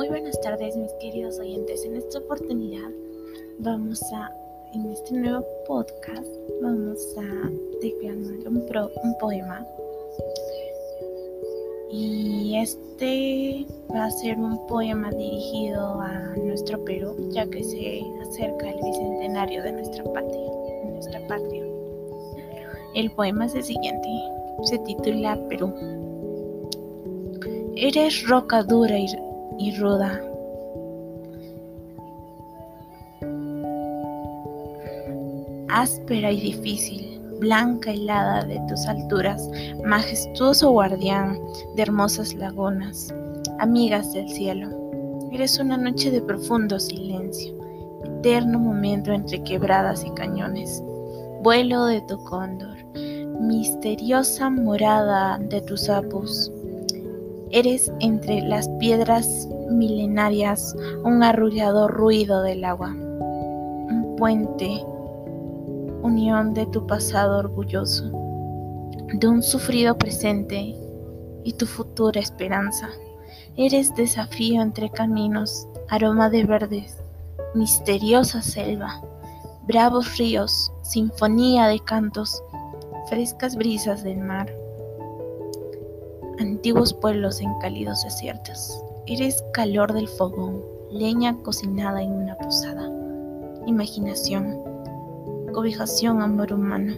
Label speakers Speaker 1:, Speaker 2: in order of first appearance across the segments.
Speaker 1: Muy buenas tardes mis queridos oyentes. En esta oportunidad vamos a, en este nuevo podcast, vamos a declamar un, un poema. Y este va a ser un poema dirigido a nuestro Perú, ya que se acerca el bicentenario de nuestra patria, nuestra patria. El poema es el siguiente. Se titula Perú. Eres roca dura y y ruda. Áspera y difícil, blanca helada de tus alturas, majestuoso guardián de hermosas lagunas, amigas del cielo. Eres una noche de profundo silencio, eterno momento entre quebradas y cañones, vuelo de tu cóndor, misteriosa morada de tus sapos Eres entre las piedras milenarias un arrullador ruido del agua, un puente, unión de tu pasado orgulloso, de un sufrido presente y tu futura esperanza. Eres desafío entre caminos, aroma de verdes, misteriosa selva, bravos ríos, sinfonía de cantos, frescas brisas del mar antiguos pueblos en cálidos desiertos. Eres calor del fogón, leña cocinada en una posada. Imaginación, cobijación, amor humano,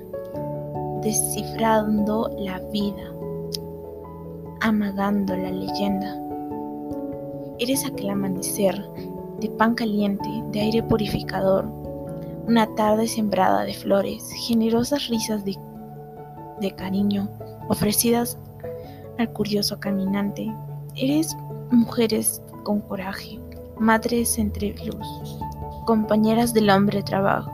Speaker 1: descifrando la vida, amagando la leyenda. Eres aquel amanecer de pan caliente, de aire purificador, una tarde sembrada de flores, generosas risas de, de cariño ofrecidas curioso caminante. Eres mujeres con coraje, madres entre luz, compañeras del hombre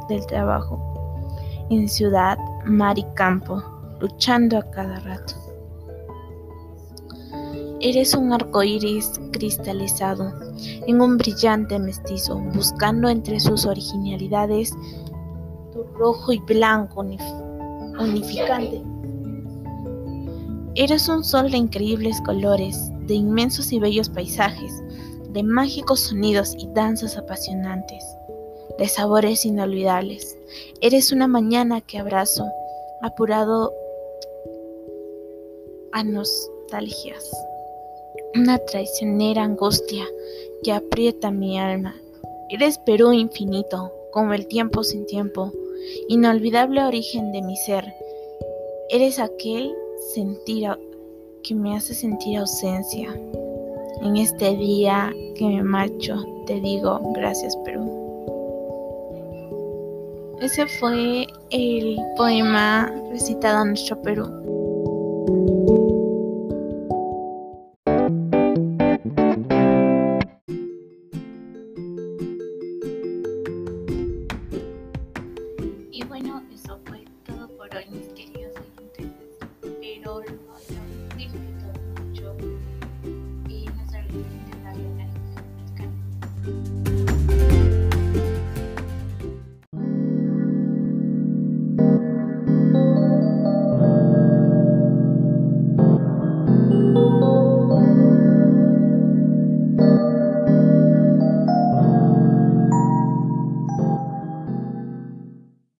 Speaker 1: del trabajo, en ciudad, mar y campo, luchando a cada rato. Eres un arco iris cristalizado en un brillante mestizo, buscando entre sus originalidades tu rojo y blanco unificante. Eres un sol de increíbles colores, de inmensos y bellos paisajes, de mágicos sonidos y danzas apasionantes, de sabores inolvidables. Eres una mañana que abrazo, apurado a nostalgias, una traicionera angustia que aprieta mi alma. Eres Perú infinito, como el tiempo sin tiempo, inolvidable origen de mi ser. Eres aquel sentir que me hace sentir ausencia. En este día que me marcho, te digo gracias Perú. Ese fue el poema recitado a nuestro Perú. Y bueno, eso fue todo por hoy, mis queridos.